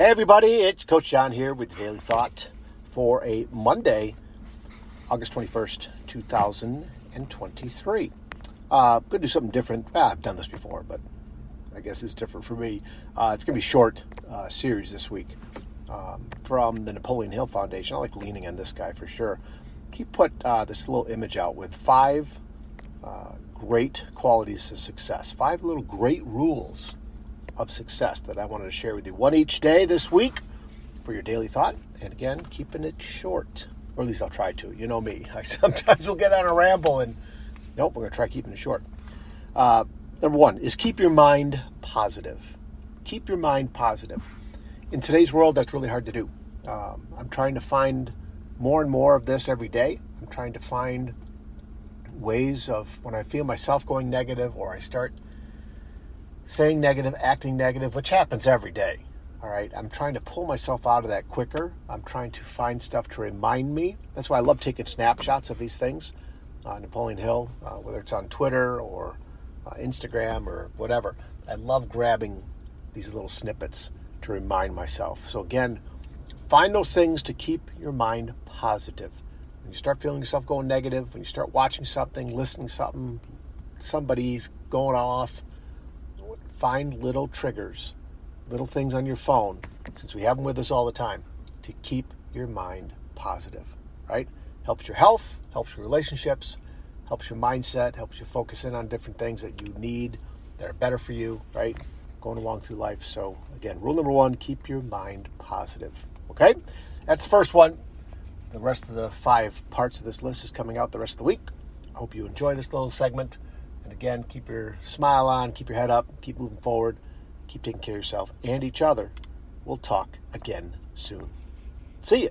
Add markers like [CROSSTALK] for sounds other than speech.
Hey, everybody, it's Coach John here with Daily Thought for a Monday, August 21st, 2023. Uh, going to do something different. Ah, I've done this before, but I guess it's different for me. Uh, it's going to be a short uh, series this week um, from the Napoleon Hill Foundation. I like leaning on this guy for sure. He put uh, this little image out with five uh, great qualities of success, five little great rules of success that I wanted to share with you. One each day this week for your daily thought. And again, keeping it short, or at least I'll try to. You know me. [LAUGHS] I sometimes will get on a ramble and nope, we're going to try keeping it short. Uh, number one is keep your mind positive. Keep your mind positive. In today's world, that's really hard to do. Um, I'm trying to find more and more of this every day. I'm trying to find ways of when I feel myself going negative or I start saying negative, acting negative, which happens every day. All right. I'm trying to pull myself out of that quicker. I'm trying to find stuff to remind me. That's why I love taking snapshots of these things. Uh, Napoleon Hill, uh, whether it's on Twitter or uh, Instagram or whatever. I love grabbing these little snippets to remind myself. So, again, find those things to keep your mind positive. When you start feeling yourself going negative, when you start watching something, listening to something, somebody's going off, find little triggers, little things on your phone, since we have them with us all the time, to keep your mind positive, right? Helps your health, helps your relationships, helps your mindset, helps you focus in on different things that you need that are better for you, right? Going along through life. So, again, rule number one keep your mind positive, okay? That's the first one. The rest of the five parts of this list is coming out the rest of the week. I hope you enjoy this little segment. Again, keep your smile on, keep your head up, keep moving forward, keep taking care of yourself and each other. We'll talk again soon. See you.